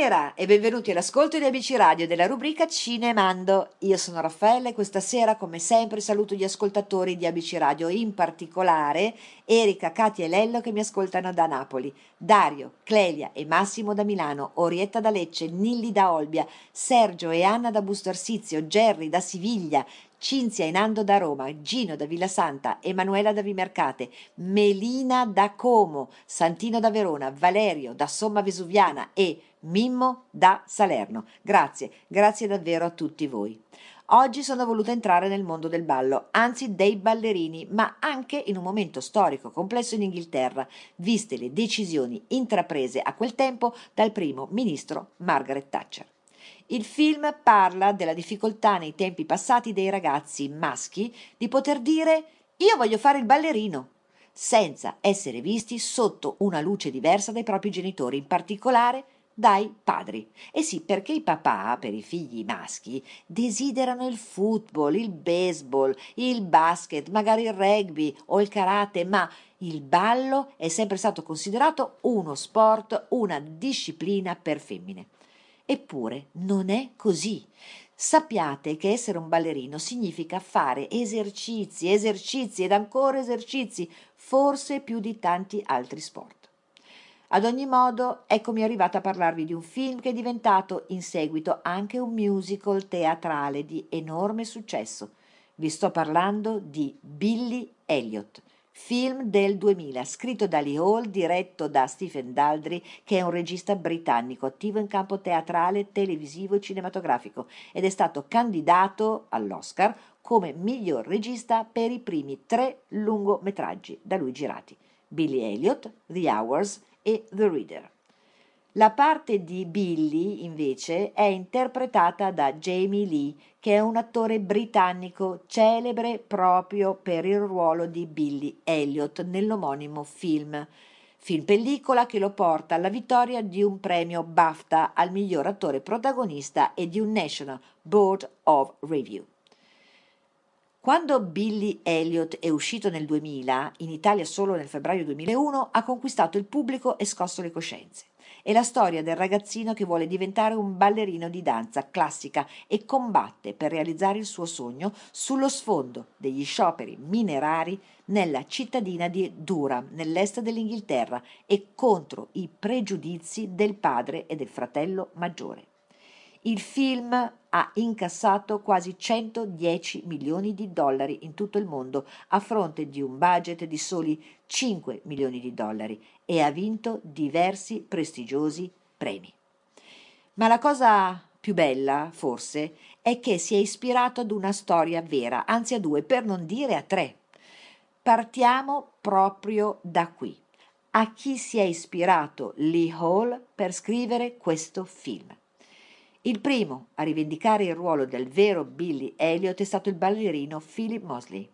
Buonasera e benvenuti all'ascolto di ABC Radio della rubrica Cinemando. Io sono Raffaella e questa sera, come sempre, saluto gli ascoltatori di ABC Radio, in particolare Erika, Katia e Lello che mi ascoltano da Napoli, Dario, Clelia e Massimo da Milano, Orietta da Lecce, Nilli da Olbia, Sergio e Anna da Busto Arsizio, Gerry da Siviglia, Cinzia e Nando da Roma, Gino da Villasanta, Emanuela da Vimercate, Melina da Como, Santino da Verona, Valerio da Somma Vesuviana e Mimmo da Salerno. Grazie, grazie davvero a tutti voi. Oggi sono voluta entrare nel mondo del ballo, anzi dei ballerini, ma anche in un momento storico complesso in Inghilterra, viste le decisioni intraprese a quel tempo dal primo ministro Margaret Thatcher. Il film parla della difficoltà nei tempi passati dei ragazzi maschi di poter dire io voglio fare il ballerino, senza essere visti sotto una luce diversa dai propri genitori, in particolare dai padri. E sì, perché i papà, per i figli maschi, desiderano il football, il baseball, il basket, magari il rugby o il karate, ma il ballo è sempre stato considerato uno sport, una disciplina per femmine. Eppure non è così. Sappiate che essere un ballerino significa fare esercizi, esercizi ed ancora esercizi, forse più di tanti altri sport. Ad ogni modo, eccomi arrivata a parlarvi di un film che è diventato in seguito anche un musical teatrale di enorme successo. Vi sto parlando di Billy Elliot, film del 2000, scritto da Lee Hall, diretto da Stephen Daldry, che è un regista britannico attivo in campo teatrale, televisivo e cinematografico ed è stato candidato all'Oscar come miglior regista per i primi tre lungometraggi da lui girati: Billy Elliot, The Hours e The Reader. La parte di Billy, invece, è interpretata da Jamie Lee, che è un attore britannico celebre proprio per il ruolo di Billy Elliot nell'omonimo film. Film pellicola che lo porta alla vittoria di un premio BAFTA al miglior attore protagonista e di un National Board of Review. Quando Billy Elliot è uscito nel 2000, in Italia solo nel febbraio 2001, ha conquistato il pubblico e scosso le coscienze. È la storia del ragazzino che vuole diventare un ballerino di danza classica e combatte per realizzare il suo sogno sullo sfondo degli scioperi minerari nella cittadina di Durham, nell'est dell'Inghilterra, e contro i pregiudizi del padre e del fratello maggiore. Il film ha incassato quasi 110 milioni di dollari in tutto il mondo a fronte di un budget di soli 5 milioni di dollari e ha vinto diversi prestigiosi premi. Ma la cosa più bella, forse, è che si è ispirato ad una storia vera, anzi a due, per non dire a tre. Partiamo proprio da qui. A chi si è ispirato Lee Hall per scrivere questo film? Il primo a rivendicare il ruolo del vero Billy Elliot è stato il ballerino Philip Mosley.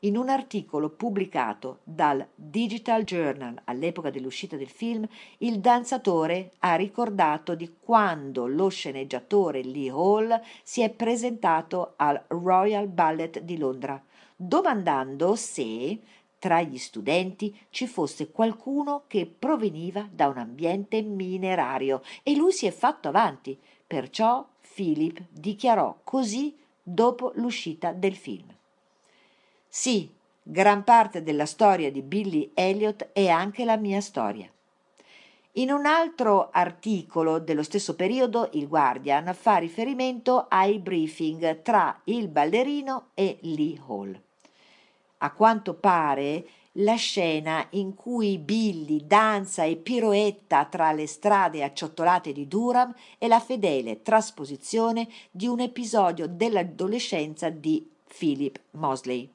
In un articolo pubblicato dal Digital Journal all'epoca dell'uscita del film, il danzatore ha ricordato di quando lo sceneggiatore Lee Hall si è presentato al Royal Ballet di Londra, domandando se tra gli studenti ci fosse qualcuno che proveniva da un ambiente minerario e lui si è fatto avanti Perciò Philip dichiarò così dopo l'uscita del film. Sì, gran parte della storia di Billy Elliot è anche la mia storia. In un altro articolo dello stesso periodo, il Guardian fa riferimento ai briefing tra il ballerino e Lee Hall. A quanto pare la scena in cui Billy danza e piroetta tra le strade acciottolate di Durham è la fedele trasposizione di un episodio dell'adolescenza di Philip Mosley.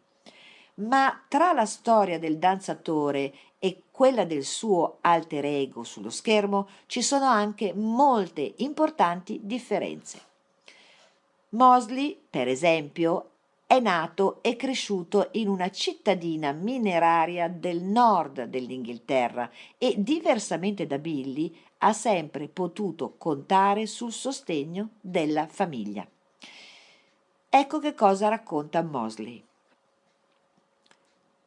Ma tra la storia del danzatore e quella del suo alter ego sullo schermo ci sono anche molte importanti differenze. Mosley, per esempio, è nato e cresciuto in una cittadina mineraria del nord dell'Inghilterra e, diversamente da Billy, ha sempre potuto contare sul sostegno della famiglia. Ecco che cosa racconta Mosley.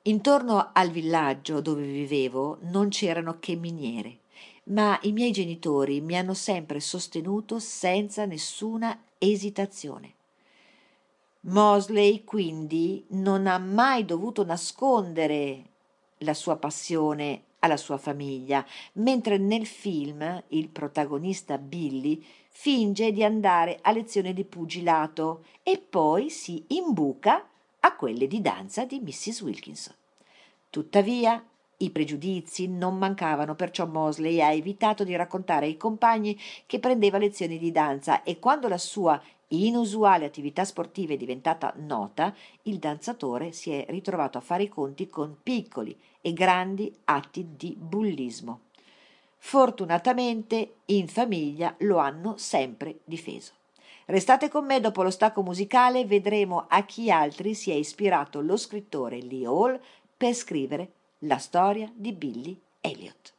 Intorno al villaggio dove vivevo non c'erano che miniere. ma i miei genitori mi hanno sempre sostenuto senza nessuna esitazione. Mosley quindi non ha mai dovuto nascondere la sua passione alla sua famiglia, mentre nel film il protagonista Billy finge di andare a lezione di pugilato e poi si imbuca a quelle di danza di Mrs. Wilkinson. Tuttavia, i pregiudizi non mancavano, perciò Mosley ha evitato di raccontare ai compagni che prendeva lezioni di danza e quando la sua inusuale attività sportiva è diventata nota, il danzatore si è ritrovato a fare i conti con piccoli e grandi atti di bullismo. Fortunatamente in famiglia lo hanno sempre difeso. Restate con me dopo lo stacco musicale vedremo a chi altri si è ispirato lo scrittore Lee Hall per scrivere la storia di Billy Elliot.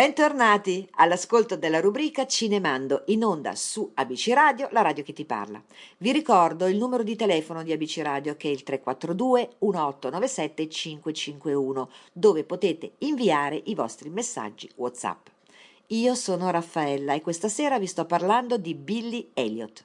Bentornati all'ascolto della rubrica Cinemando in onda su ABC Radio, la radio che ti parla. Vi ricordo il numero di telefono di ABC Radio che è il 342 1897 551, dove potete inviare i vostri messaggi WhatsApp. Io sono Raffaella e questa sera vi sto parlando di Billy Elliot.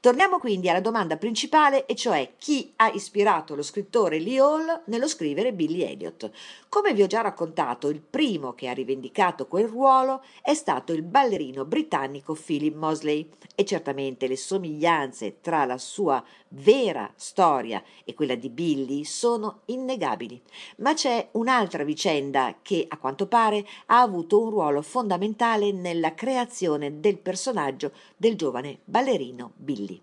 Torniamo quindi alla domanda principale, e cioè chi ha ispirato lo scrittore Lee Hall nello scrivere Billy Elliot. Come vi ho già raccontato, il primo che ha rivendicato quel ruolo è stato il ballerino britannico Philip Mosley e certamente le somiglianze tra la sua vera storia e quella di Billy sono innegabili. Ma c'è un'altra vicenda che, a quanto pare, ha avuto un ruolo fondamentale nella creazione del personaggio del giovane ballerino Billy.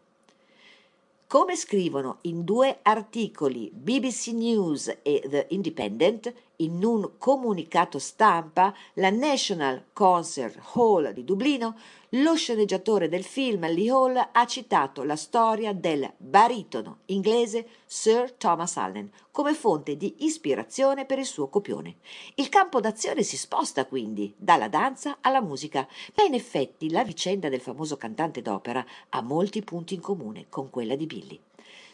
Come scrivono in due articoli BBC News e The Independent, in un comunicato stampa, la National Concert Hall di Dublino, lo sceneggiatore del film Lee Hall ha citato la storia del baritono inglese Sir Thomas Allen come fonte di ispirazione per il suo copione. Il campo d'azione si sposta quindi dalla danza alla musica, ma in effetti la vicenda del famoso cantante d'opera ha molti punti in comune con quella di Billy.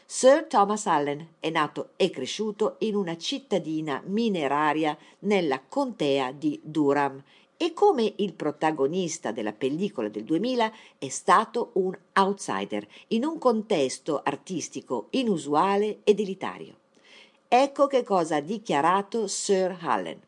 Sir Thomas Allen è nato e cresciuto in una cittadina mineraria nella contea di Durham e come il protagonista della pellicola del 2000 è stato un outsider in un contesto artistico inusuale ed elitario. Ecco che cosa ha dichiarato Sir Allen.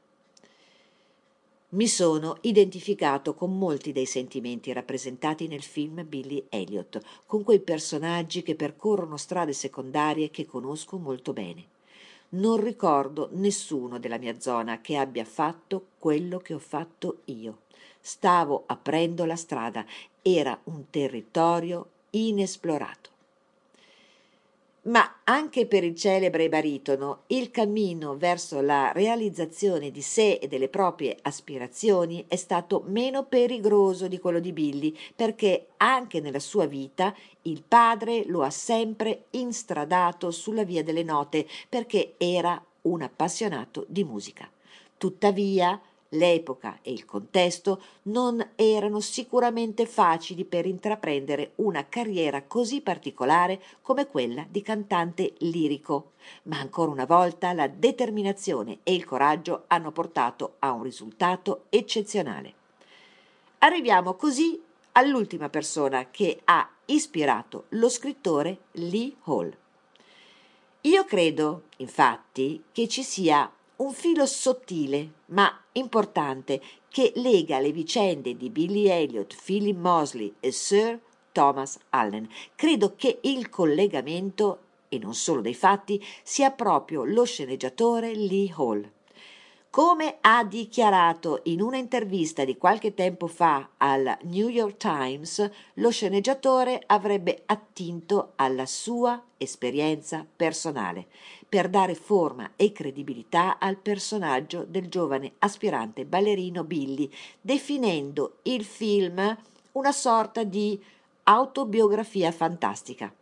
Mi sono identificato con molti dei sentimenti rappresentati nel film Billy Elliot, con quei personaggi che percorrono strade secondarie che conosco molto bene. Non ricordo nessuno della mia zona che abbia fatto quello che ho fatto io. Stavo aprendo la strada, era un territorio inesplorato ma anche per il celebre baritono il cammino verso la realizzazione di sé e delle proprie aspirazioni è stato meno perigroso di quello di Billy, perché anche nella sua vita il padre lo ha sempre instradato sulla via delle note, perché era un appassionato di musica. Tuttavia, L'epoca e il contesto non erano sicuramente facili per intraprendere una carriera così particolare come quella di cantante lirico, ma ancora una volta la determinazione e il coraggio hanno portato a un risultato eccezionale. Arriviamo così all'ultima persona che ha ispirato lo scrittore Lee Hall. Io credo, infatti, che ci sia un filo sottile ma importante che lega le vicende di Billy Elliot, Philip Mosley e Sir Thomas Allen. Credo che il collegamento, e non solo dei fatti, sia proprio lo sceneggiatore Lee Hall. Come ha dichiarato in un'intervista di qualche tempo fa al New York Times, lo sceneggiatore avrebbe attinto alla sua esperienza personale per dare forma e credibilità al personaggio del giovane aspirante ballerino Billy, definendo il film una sorta di autobiografia fantastica.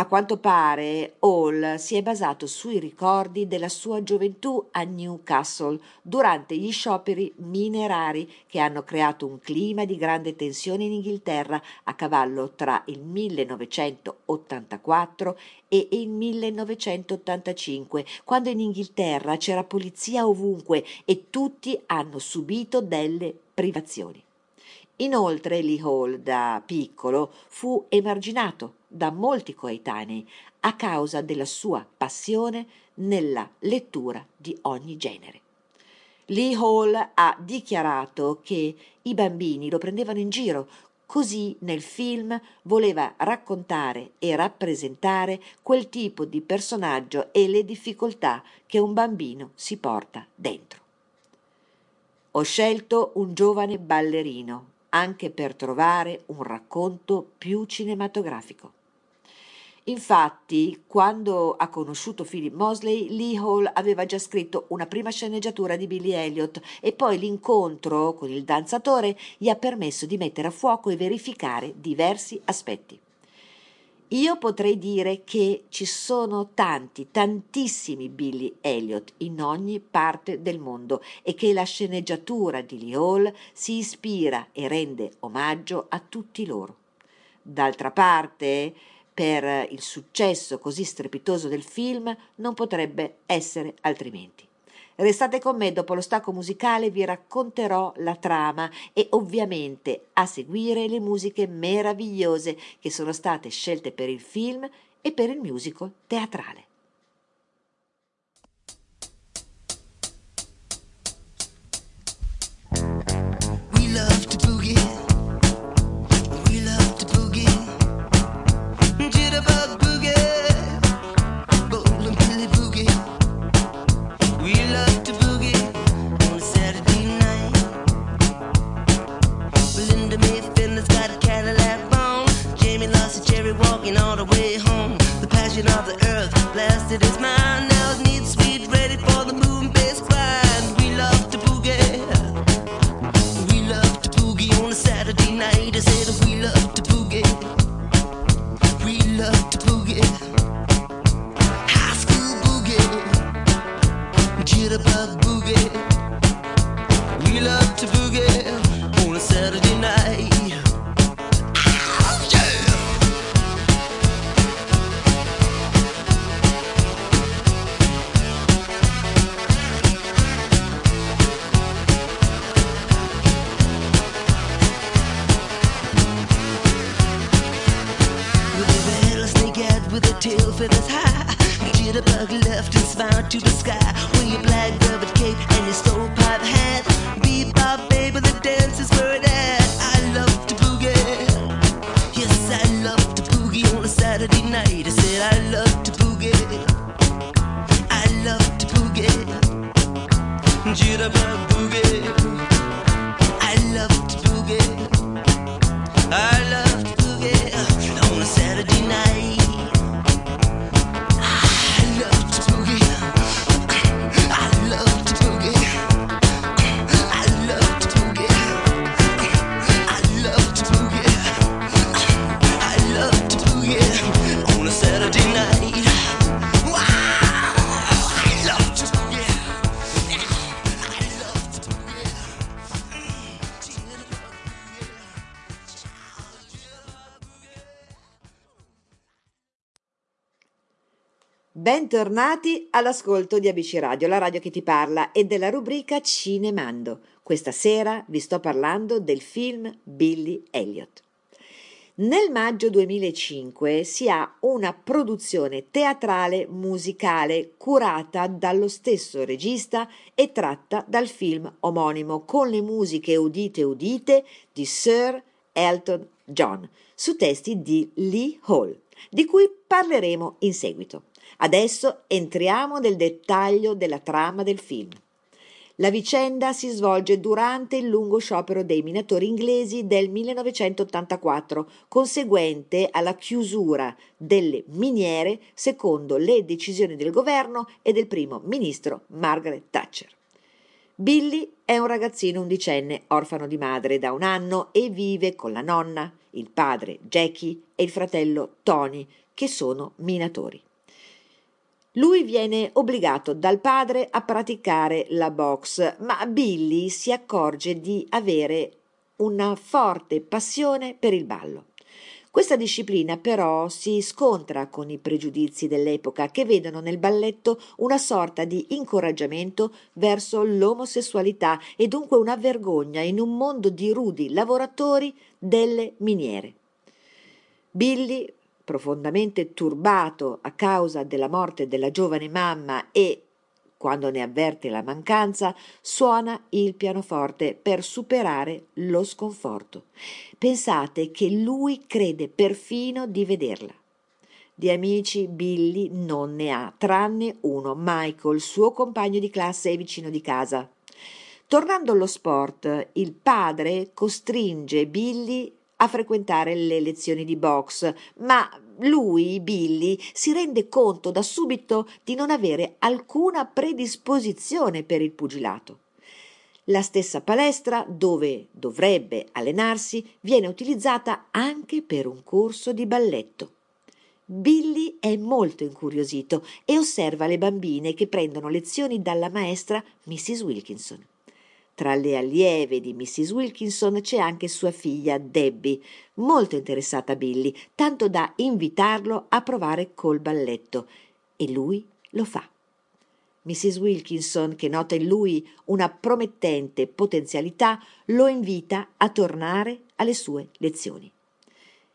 A quanto pare, Hall si è basato sui ricordi della sua gioventù a Newcastle durante gli scioperi minerari che hanno creato un clima di grande tensione in Inghilterra a cavallo tra il 1984 e il 1985, quando in Inghilterra c'era polizia ovunque e tutti hanno subito delle privazioni. Inoltre Lee Hall da piccolo fu emarginato da molti coetanei a causa della sua passione nella lettura di ogni genere. Lee Hall ha dichiarato che i bambini lo prendevano in giro, così nel film voleva raccontare e rappresentare quel tipo di personaggio e le difficoltà che un bambino si porta dentro. Ho scelto un giovane ballerino anche per trovare un racconto più cinematografico. Infatti, quando ha conosciuto Philip Mosley, Lee Hall aveva già scritto una prima sceneggiatura di Billy Elliot e poi l'incontro con il danzatore gli ha permesso di mettere a fuoco e verificare diversi aspetti. Io potrei dire che ci sono tanti, tantissimi Billy Elliot in ogni parte del mondo e che la sceneggiatura di Lee Hall si ispira e rende omaggio a tutti loro. D'altra parte, per il successo così strepitoso del film non potrebbe essere altrimenti. Restate con me, dopo lo stacco musicale vi racconterò la trama e ovviamente a seguire le musiche meravigliose che sono state scelte per il film e per il musical teatrale. walking all the way home. The passion of the earth, blessed is mine. Now it needs Bentornati all'ascolto di ABC Radio, la radio che ti parla e della rubrica Cinemando. Questa sera vi sto parlando del film Billy Elliot. Nel maggio 2005 si ha una produzione teatrale musicale curata dallo stesso regista e tratta dal film omonimo con le musiche udite udite di Sir Elton John su testi di Lee Hall, di cui parleremo in seguito. Adesso entriamo nel dettaglio della trama del film. La vicenda si svolge durante il lungo sciopero dei minatori inglesi del 1984, conseguente alla chiusura delle miniere secondo le decisioni del governo e del primo ministro Margaret Thatcher. Billy è un ragazzino undicenne, orfano di madre da un anno e vive con la nonna, il padre Jackie e il fratello Tony, che sono minatori. Lui viene obbligato dal padre a praticare la box, ma Billy si accorge di avere una forte passione per il ballo. Questa disciplina però si scontra con i pregiudizi dell'epoca che vedono nel balletto una sorta di incoraggiamento verso l'omosessualità e dunque una vergogna in un mondo di rudi lavoratori delle miniere. Billy profondamente turbato a causa della morte della giovane mamma e quando ne avverte la mancanza, suona il pianoforte per superare lo sconforto. Pensate che lui crede perfino di vederla. Di amici Billy non ne ha, tranne uno, Michael, suo compagno di classe e vicino di casa. Tornando allo sport, il padre costringe Billy a frequentare le lezioni di box, ma lui, Billy, si rende conto da subito di non avere alcuna predisposizione per il pugilato. La stessa palestra dove dovrebbe allenarsi viene utilizzata anche per un corso di balletto. Billy è molto incuriosito e osserva le bambine che prendono lezioni dalla maestra Mrs. Wilkinson. Tra le allieve di Mrs. Wilkinson c'è anche sua figlia Debbie, molto interessata a Billy, tanto da invitarlo a provare col balletto. E lui lo fa. Mrs. Wilkinson, che nota in lui una promettente potenzialità, lo invita a tornare alle sue lezioni.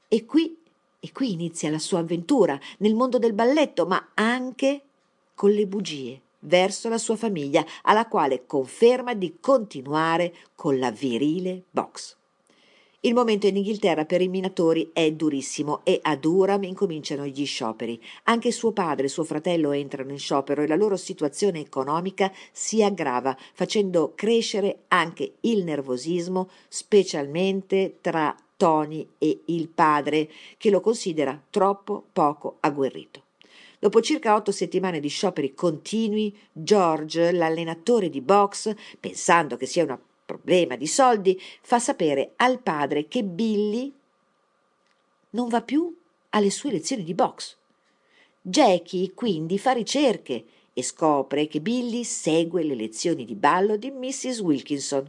E qui, e qui inizia la sua avventura nel mondo del balletto, ma anche con le bugie verso la sua famiglia, alla quale conferma di continuare con la virile box. Il momento in Inghilterra per i minatori è durissimo e a Durham incominciano gli scioperi. Anche suo padre e suo fratello entrano in sciopero e la loro situazione economica si aggrava, facendo crescere anche il nervosismo, specialmente tra Tony e il padre, che lo considera troppo poco agguerrito. Dopo circa otto settimane di scioperi continui, George, l'allenatore di box, pensando che sia un problema di soldi, fa sapere al padre che Billy non va più alle sue lezioni di box. Jackie quindi fa ricerche e scopre che Billy segue le lezioni di ballo di Mrs. Wilkinson.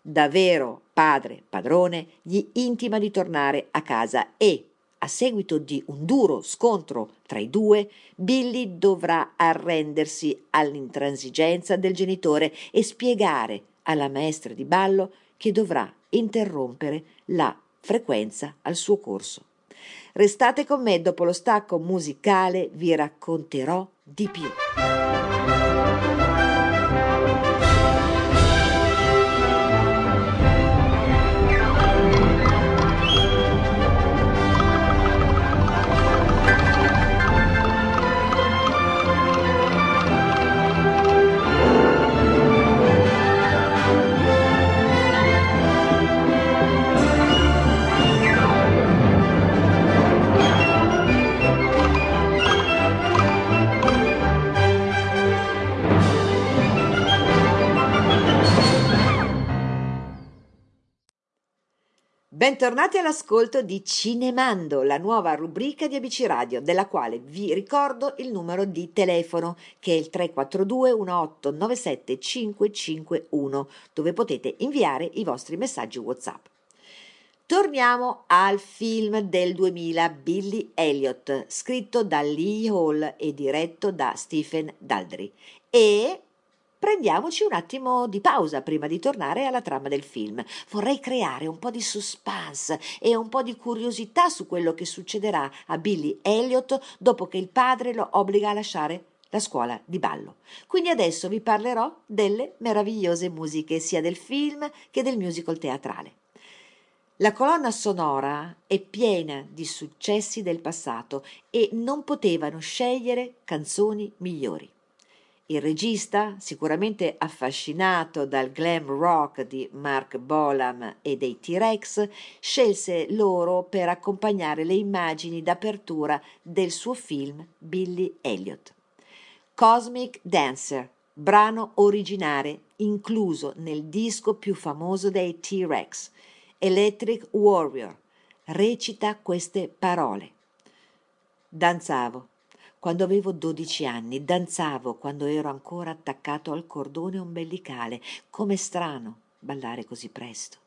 Davvero padre padrone gli intima di tornare a casa e a seguito di un duro scontro tra i due, Billy dovrà arrendersi all'intransigenza del genitore e spiegare alla maestra di ballo che dovrà interrompere la frequenza al suo corso. Restate con me, dopo lo stacco musicale vi racconterò di più. Bentornati all'ascolto di Cinemando, la nuova rubrica di ABC Radio, della quale vi ricordo il numero di telefono che è il 342 1897 551, dove potete inviare i vostri messaggi WhatsApp. Torniamo al film del 2000 Billy Elliot, scritto da Lee Hall e diretto da Stephen Daldry. E prendiamoci un attimo di pausa prima di tornare alla trama del film. Vorrei creare un po' di suspense e un po' di curiosità su quello che succederà a Billy Elliot dopo che il padre lo obbliga a lasciare la scuola di ballo. Quindi adesso vi parlerò delle meravigliose musiche sia del film che del musical teatrale. La colonna sonora è piena di successi del passato e non potevano scegliere canzoni migliori. Il regista, sicuramente affascinato dal glam rock di Mark Bolam e dei T-Rex, scelse loro per accompagnare le immagini d'apertura del suo film Billy Elliot. Cosmic Dancer, brano originale incluso nel disco più famoso dei T-Rex, Electric Warrior recita queste parole. Danzavo quando avevo dodici anni, danzavo quando ero ancora attaccato al cordone ombelicale. Come strano ballare così presto.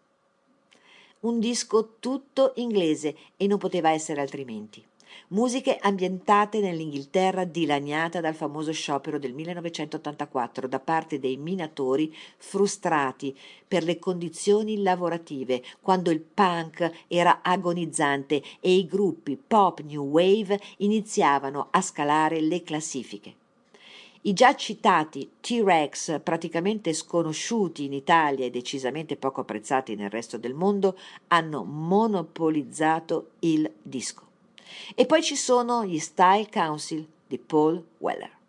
Un disco tutto inglese e non poteva essere altrimenti musiche ambientate nell'Inghilterra dilaniata dal famoso sciopero del 1984 da parte dei minatori frustrati per le condizioni lavorative, quando il punk era agonizzante e i gruppi pop new wave iniziavano a scalare le classifiche. I già citati T-Rex, praticamente sconosciuti in Italia e decisamente poco apprezzati nel resto del mondo, hanno monopolizzato il disco. E poi ci sono gli Style Council di Paul Weller.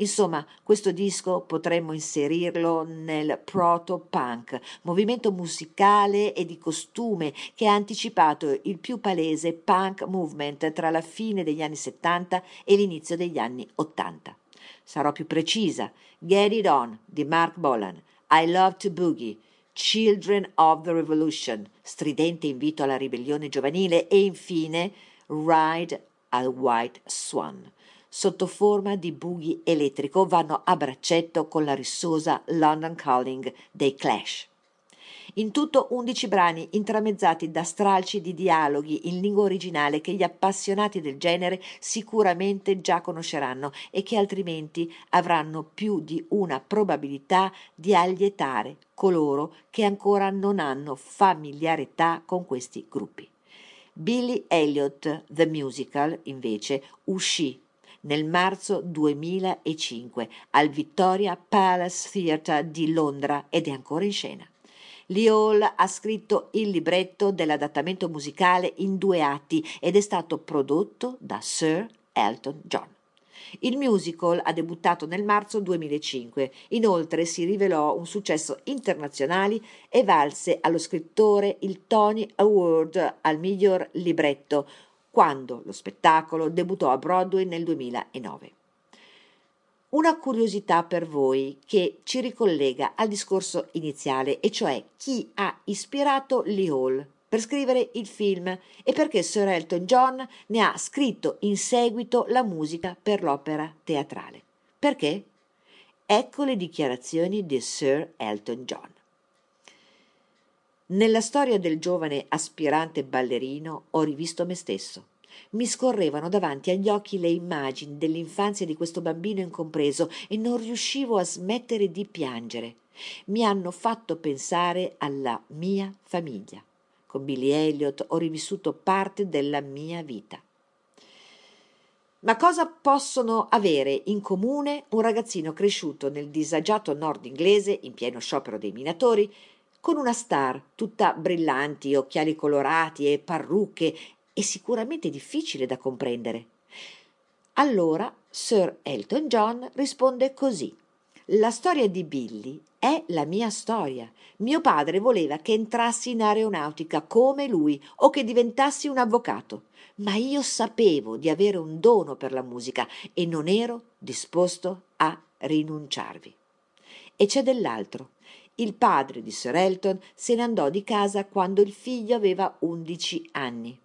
Insomma, questo disco potremmo inserirlo nel proto-punk, movimento musicale e di costume che ha anticipato il più palese punk movement tra la fine degli anni 70 e l'inizio degli anni 80. Sarò più precisa. Get It On di Mark Bolan, I Love to Boogie, Children of the Revolution, stridente invito alla ribellione giovanile e infine Ride al White Swan. Sotto forma di bughi elettrico vanno a braccetto con la rissosa London Calling dei Clash. In tutto undici brani intramezzati da stralci di dialoghi in lingua originale che gli appassionati del genere sicuramente già conosceranno e che altrimenti avranno più di una probabilità di allietare coloro che ancora non hanno familiarità con questi gruppi. Billy Elliot The Musical, invece, uscì nel marzo 2005 al Victoria Palace Theatre di Londra ed è ancora in scena. Lee Hall ha scritto il libretto dell'adattamento musicale in due atti ed è stato prodotto da Sir Elton John. Il musical ha debuttato nel marzo 2005, inoltre si rivelò un successo internazionale e valse allo scrittore il Tony Award al miglior libretto, quando lo spettacolo debuttò a Broadway nel 2009. Una curiosità per voi che ci ricollega al discorso iniziale, e cioè chi ha ispirato Lee Hall per scrivere il film e perché Sir Elton John ne ha scritto in seguito la musica per l'opera teatrale. Perché? Ecco le dichiarazioni di Sir Elton John. Nella storia del giovane aspirante ballerino ho rivisto me stesso. Mi scorrevano davanti agli occhi le immagini dell'infanzia di questo bambino incompreso e non riuscivo a smettere di piangere. Mi hanno fatto pensare alla mia famiglia. Con Billy Elliot ho rivissuto parte della mia vita. Ma cosa possono avere in comune un ragazzino cresciuto nel disagiato nord inglese, in pieno sciopero dei minatori, con una star tutta brillanti, occhiali colorati e parrucche, e sicuramente difficile da comprendere? Allora Sir Elton John risponde così. La storia di Billy è la mia storia. Mio padre voleva che entrassi in aeronautica come lui o che diventassi un avvocato, ma io sapevo di avere un dono per la musica e non ero disposto a rinunciarvi. E c'è dell'altro. Il padre di Sir Elton se ne andò di casa quando il figlio aveva undici anni.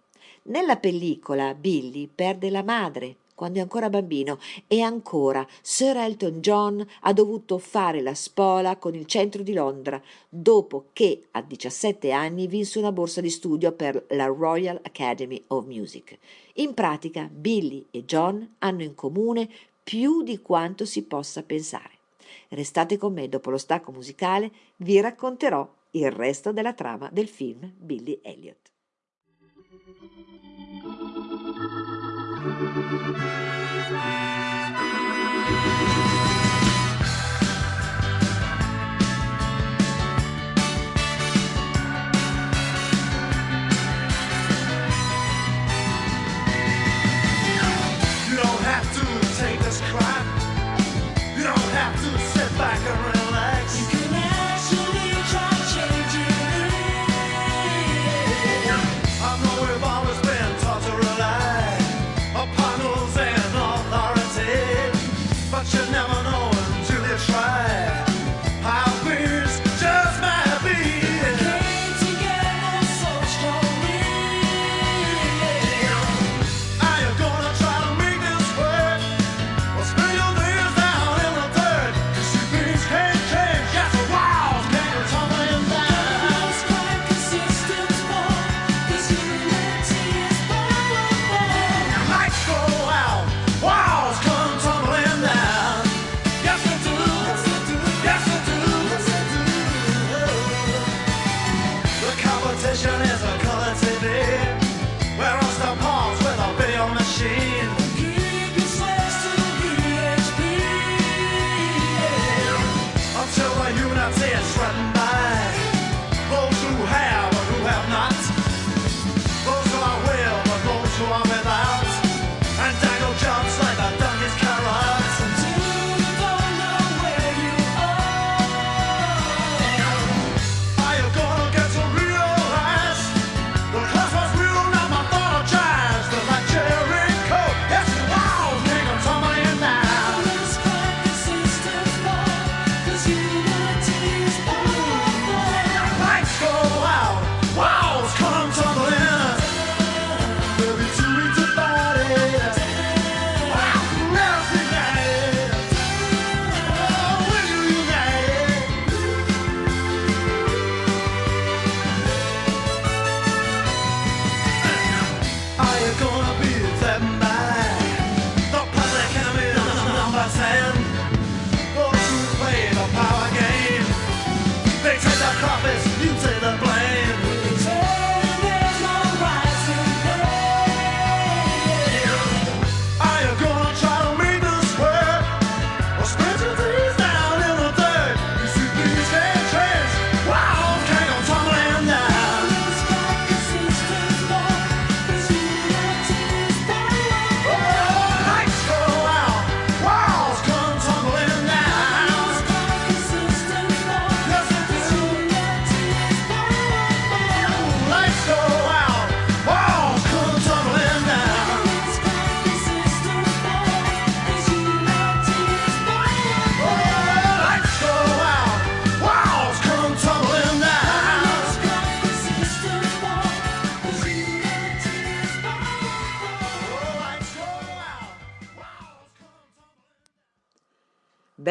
Nella pellicola Billy perde la madre quando è ancora bambino e ancora Sir Elton John ha dovuto fare la spola con il centro di Londra dopo che a 17 anni vinse una borsa di studio per la Royal Academy of Music. In pratica Billy e John hanno in comune più di quanto si possa pensare. Restate con me, dopo lo stacco musicale vi racconterò il resto della trama del film Billy Elliot. Thank you.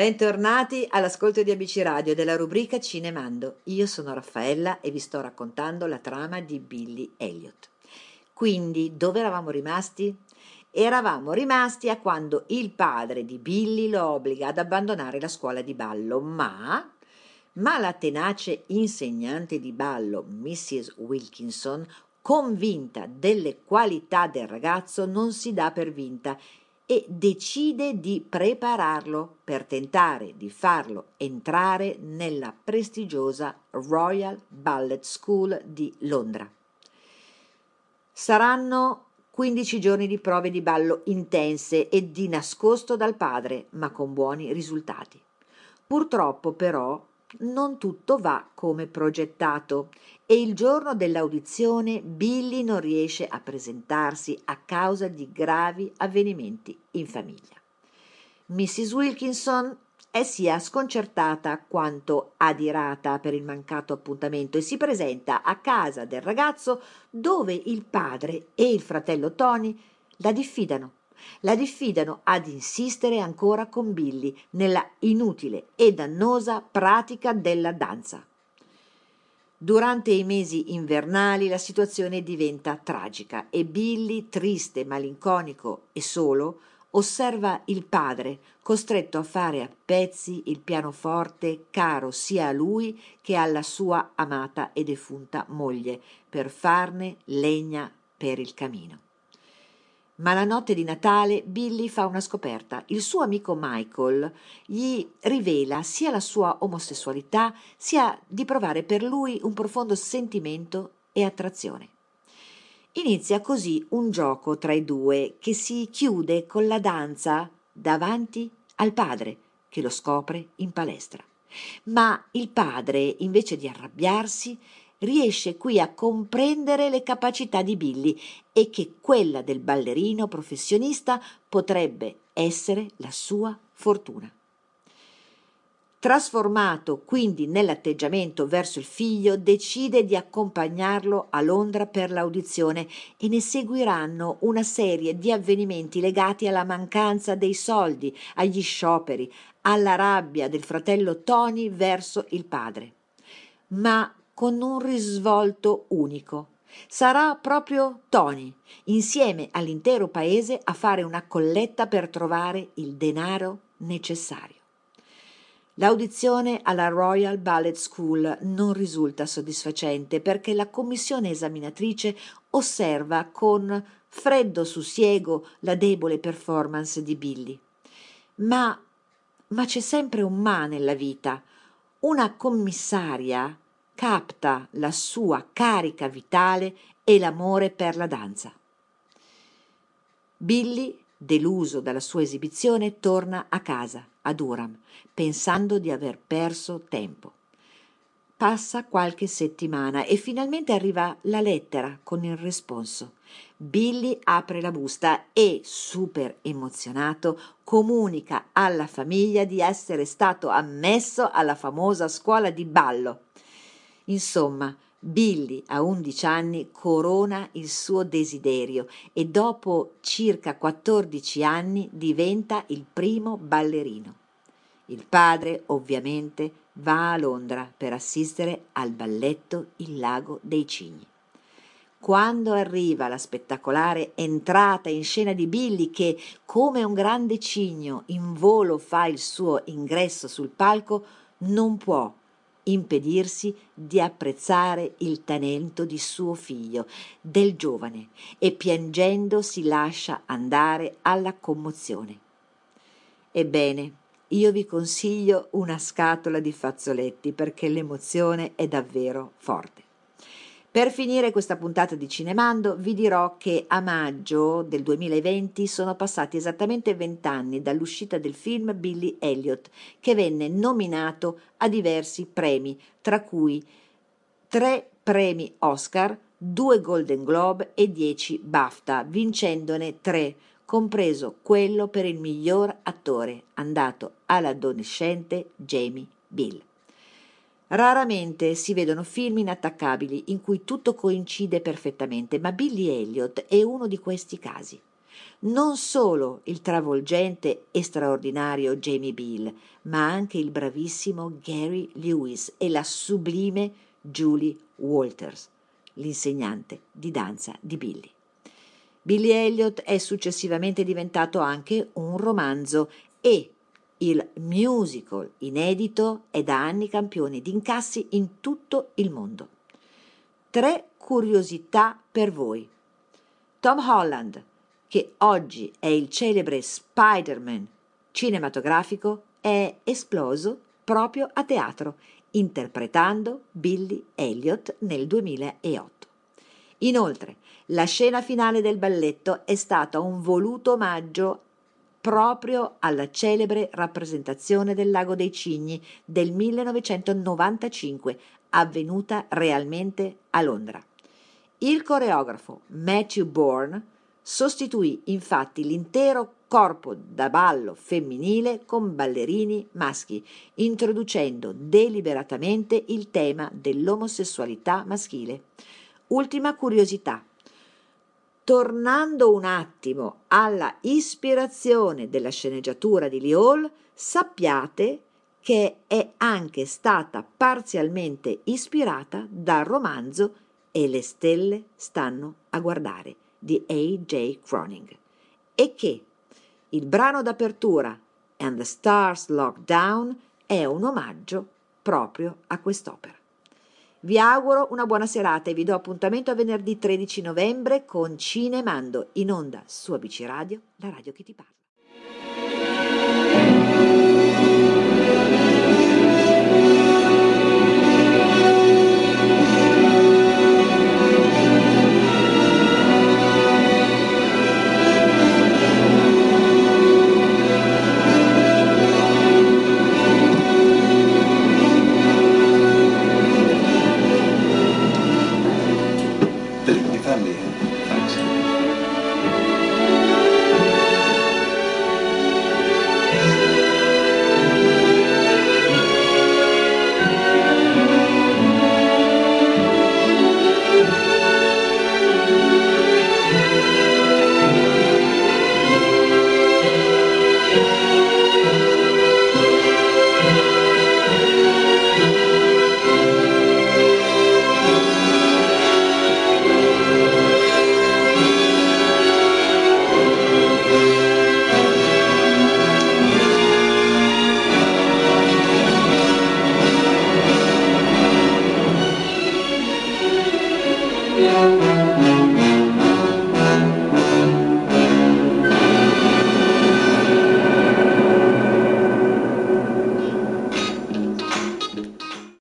Bentornati all'ascolto di ABC Radio della rubrica Cinemando. Io sono Raffaella e vi sto raccontando la trama di Billy Elliot. Quindi, dove eravamo rimasti? Eravamo rimasti a quando il padre di Billy lo obbliga ad abbandonare la scuola di ballo, ma ma la tenace insegnante di ballo, Mrs. Wilkinson, convinta delle qualità del ragazzo, non si dà per vinta e decide di prepararlo per tentare di farlo entrare nella prestigiosa Royal Ballet School di Londra. Saranno 15 giorni di prove di ballo intense e di nascosto dal padre, ma con buoni risultati. Purtroppo però non tutto va come progettato e il giorno dell'audizione Billy non riesce a presentarsi a causa di gravi avvenimenti in famiglia. Mrs. Wilkinson è sia sconcertata quanto adirata per il mancato appuntamento e si presenta a casa del ragazzo dove il padre e il fratello Tony la diffidano la diffidano ad insistere ancora con Billy nella inutile e dannosa pratica della danza. Durante i mesi invernali la situazione diventa tragica e Billy, triste, malinconico e solo, osserva il padre costretto a fare a pezzi il pianoforte caro sia a lui che alla sua amata e defunta moglie per farne legna per il camino. Ma la notte di Natale Billy fa una scoperta. Il suo amico Michael gli rivela sia la sua omosessualità, sia di provare per lui un profondo sentimento e attrazione. Inizia così un gioco tra i due che si chiude con la danza davanti al padre, che lo scopre in palestra. Ma il padre, invece di arrabbiarsi, riesce qui a comprendere le capacità di Billy e che quella del ballerino professionista potrebbe essere la sua fortuna. Trasformato quindi nell'atteggiamento verso il figlio, decide di accompagnarlo a Londra per l'audizione e ne seguiranno una serie di avvenimenti legati alla mancanza dei soldi, agli scioperi, alla rabbia del fratello Tony verso il padre. Ma con un risvolto unico. Sarà proprio Tony, insieme all'intero paese, a fare una colletta per trovare il denaro necessario. L'audizione alla Royal Ballet School non risulta soddisfacente perché la commissione esaminatrice osserva con freddo sussiego la debole performance di Billy. Ma, ma c'è sempre un ma nella vita. Una commissaria capta la sua carica vitale e l'amore per la danza. Billy deluso dalla sua esibizione, torna a casa, a Durham, pensando di aver perso tempo. Passa qualche settimana e finalmente arriva la lettera con il responso. Billy apre la busta e, super emozionato, comunica alla famiglia di essere stato ammesso alla famosa scuola di ballo. Insomma, Billy, a 11 anni, corona il suo desiderio e dopo circa 14 anni diventa il primo ballerino. Il padre, ovviamente, va a Londra per assistere al balletto Il lago dei cigni. Quando arriva la spettacolare entrata in scena di Billy che, come un grande cigno in volo fa il suo ingresso sul palco, non può impedirsi di apprezzare il talento di suo figlio, del giovane, e piangendo si lascia andare alla commozione. Ebbene, io vi consiglio una scatola di fazzoletti perché l'emozione è davvero forte. Per finire questa puntata di Cinemando vi dirò che a maggio del 2020 sono passati esattamente vent'anni dall'uscita del film Billy Elliot, che venne nominato a diversi premi, tra cui tre premi Oscar, due Golden Globe e dieci BAFTA, vincendone tre, compreso quello per il miglior attore, andato all'adolescente Jamie Bill. Raramente si vedono film inattaccabili in cui tutto coincide perfettamente, ma Billy Elliot è uno di questi casi. Non solo il travolgente e straordinario Jamie Bill, ma anche il bravissimo Gary Lewis e la sublime Julie Walters, l'insegnante di danza di Billy. Billy Elliot è successivamente diventato anche un romanzo e il musical inedito è da anni campione di incassi in tutto il mondo. Tre curiosità per voi. Tom Holland, che oggi è il celebre Spider-Man cinematografico, è esploso proprio a teatro, interpretando Billy Elliot nel 2008. Inoltre, la scena finale del balletto è stata un voluto omaggio proprio alla celebre rappresentazione del Lago dei Cigni del 1995, avvenuta realmente a Londra. Il coreografo Matthew Bourne sostituì infatti l'intero corpo da ballo femminile con ballerini maschi, introducendo deliberatamente il tema dell'omosessualità maschile. Ultima curiosità. Tornando un attimo alla ispirazione della sceneggiatura di Hall, sappiate che è anche stata parzialmente ispirata dal romanzo E le stelle stanno a guardare di A.J. Croning e che il brano d'apertura And the Stars Lock Down è un omaggio proprio a quest'opera. Vi auguro una buona serata e vi do appuntamento a venerdì 13 novembre con Cinemando in onda su ABC Radio, la radio che ti parla.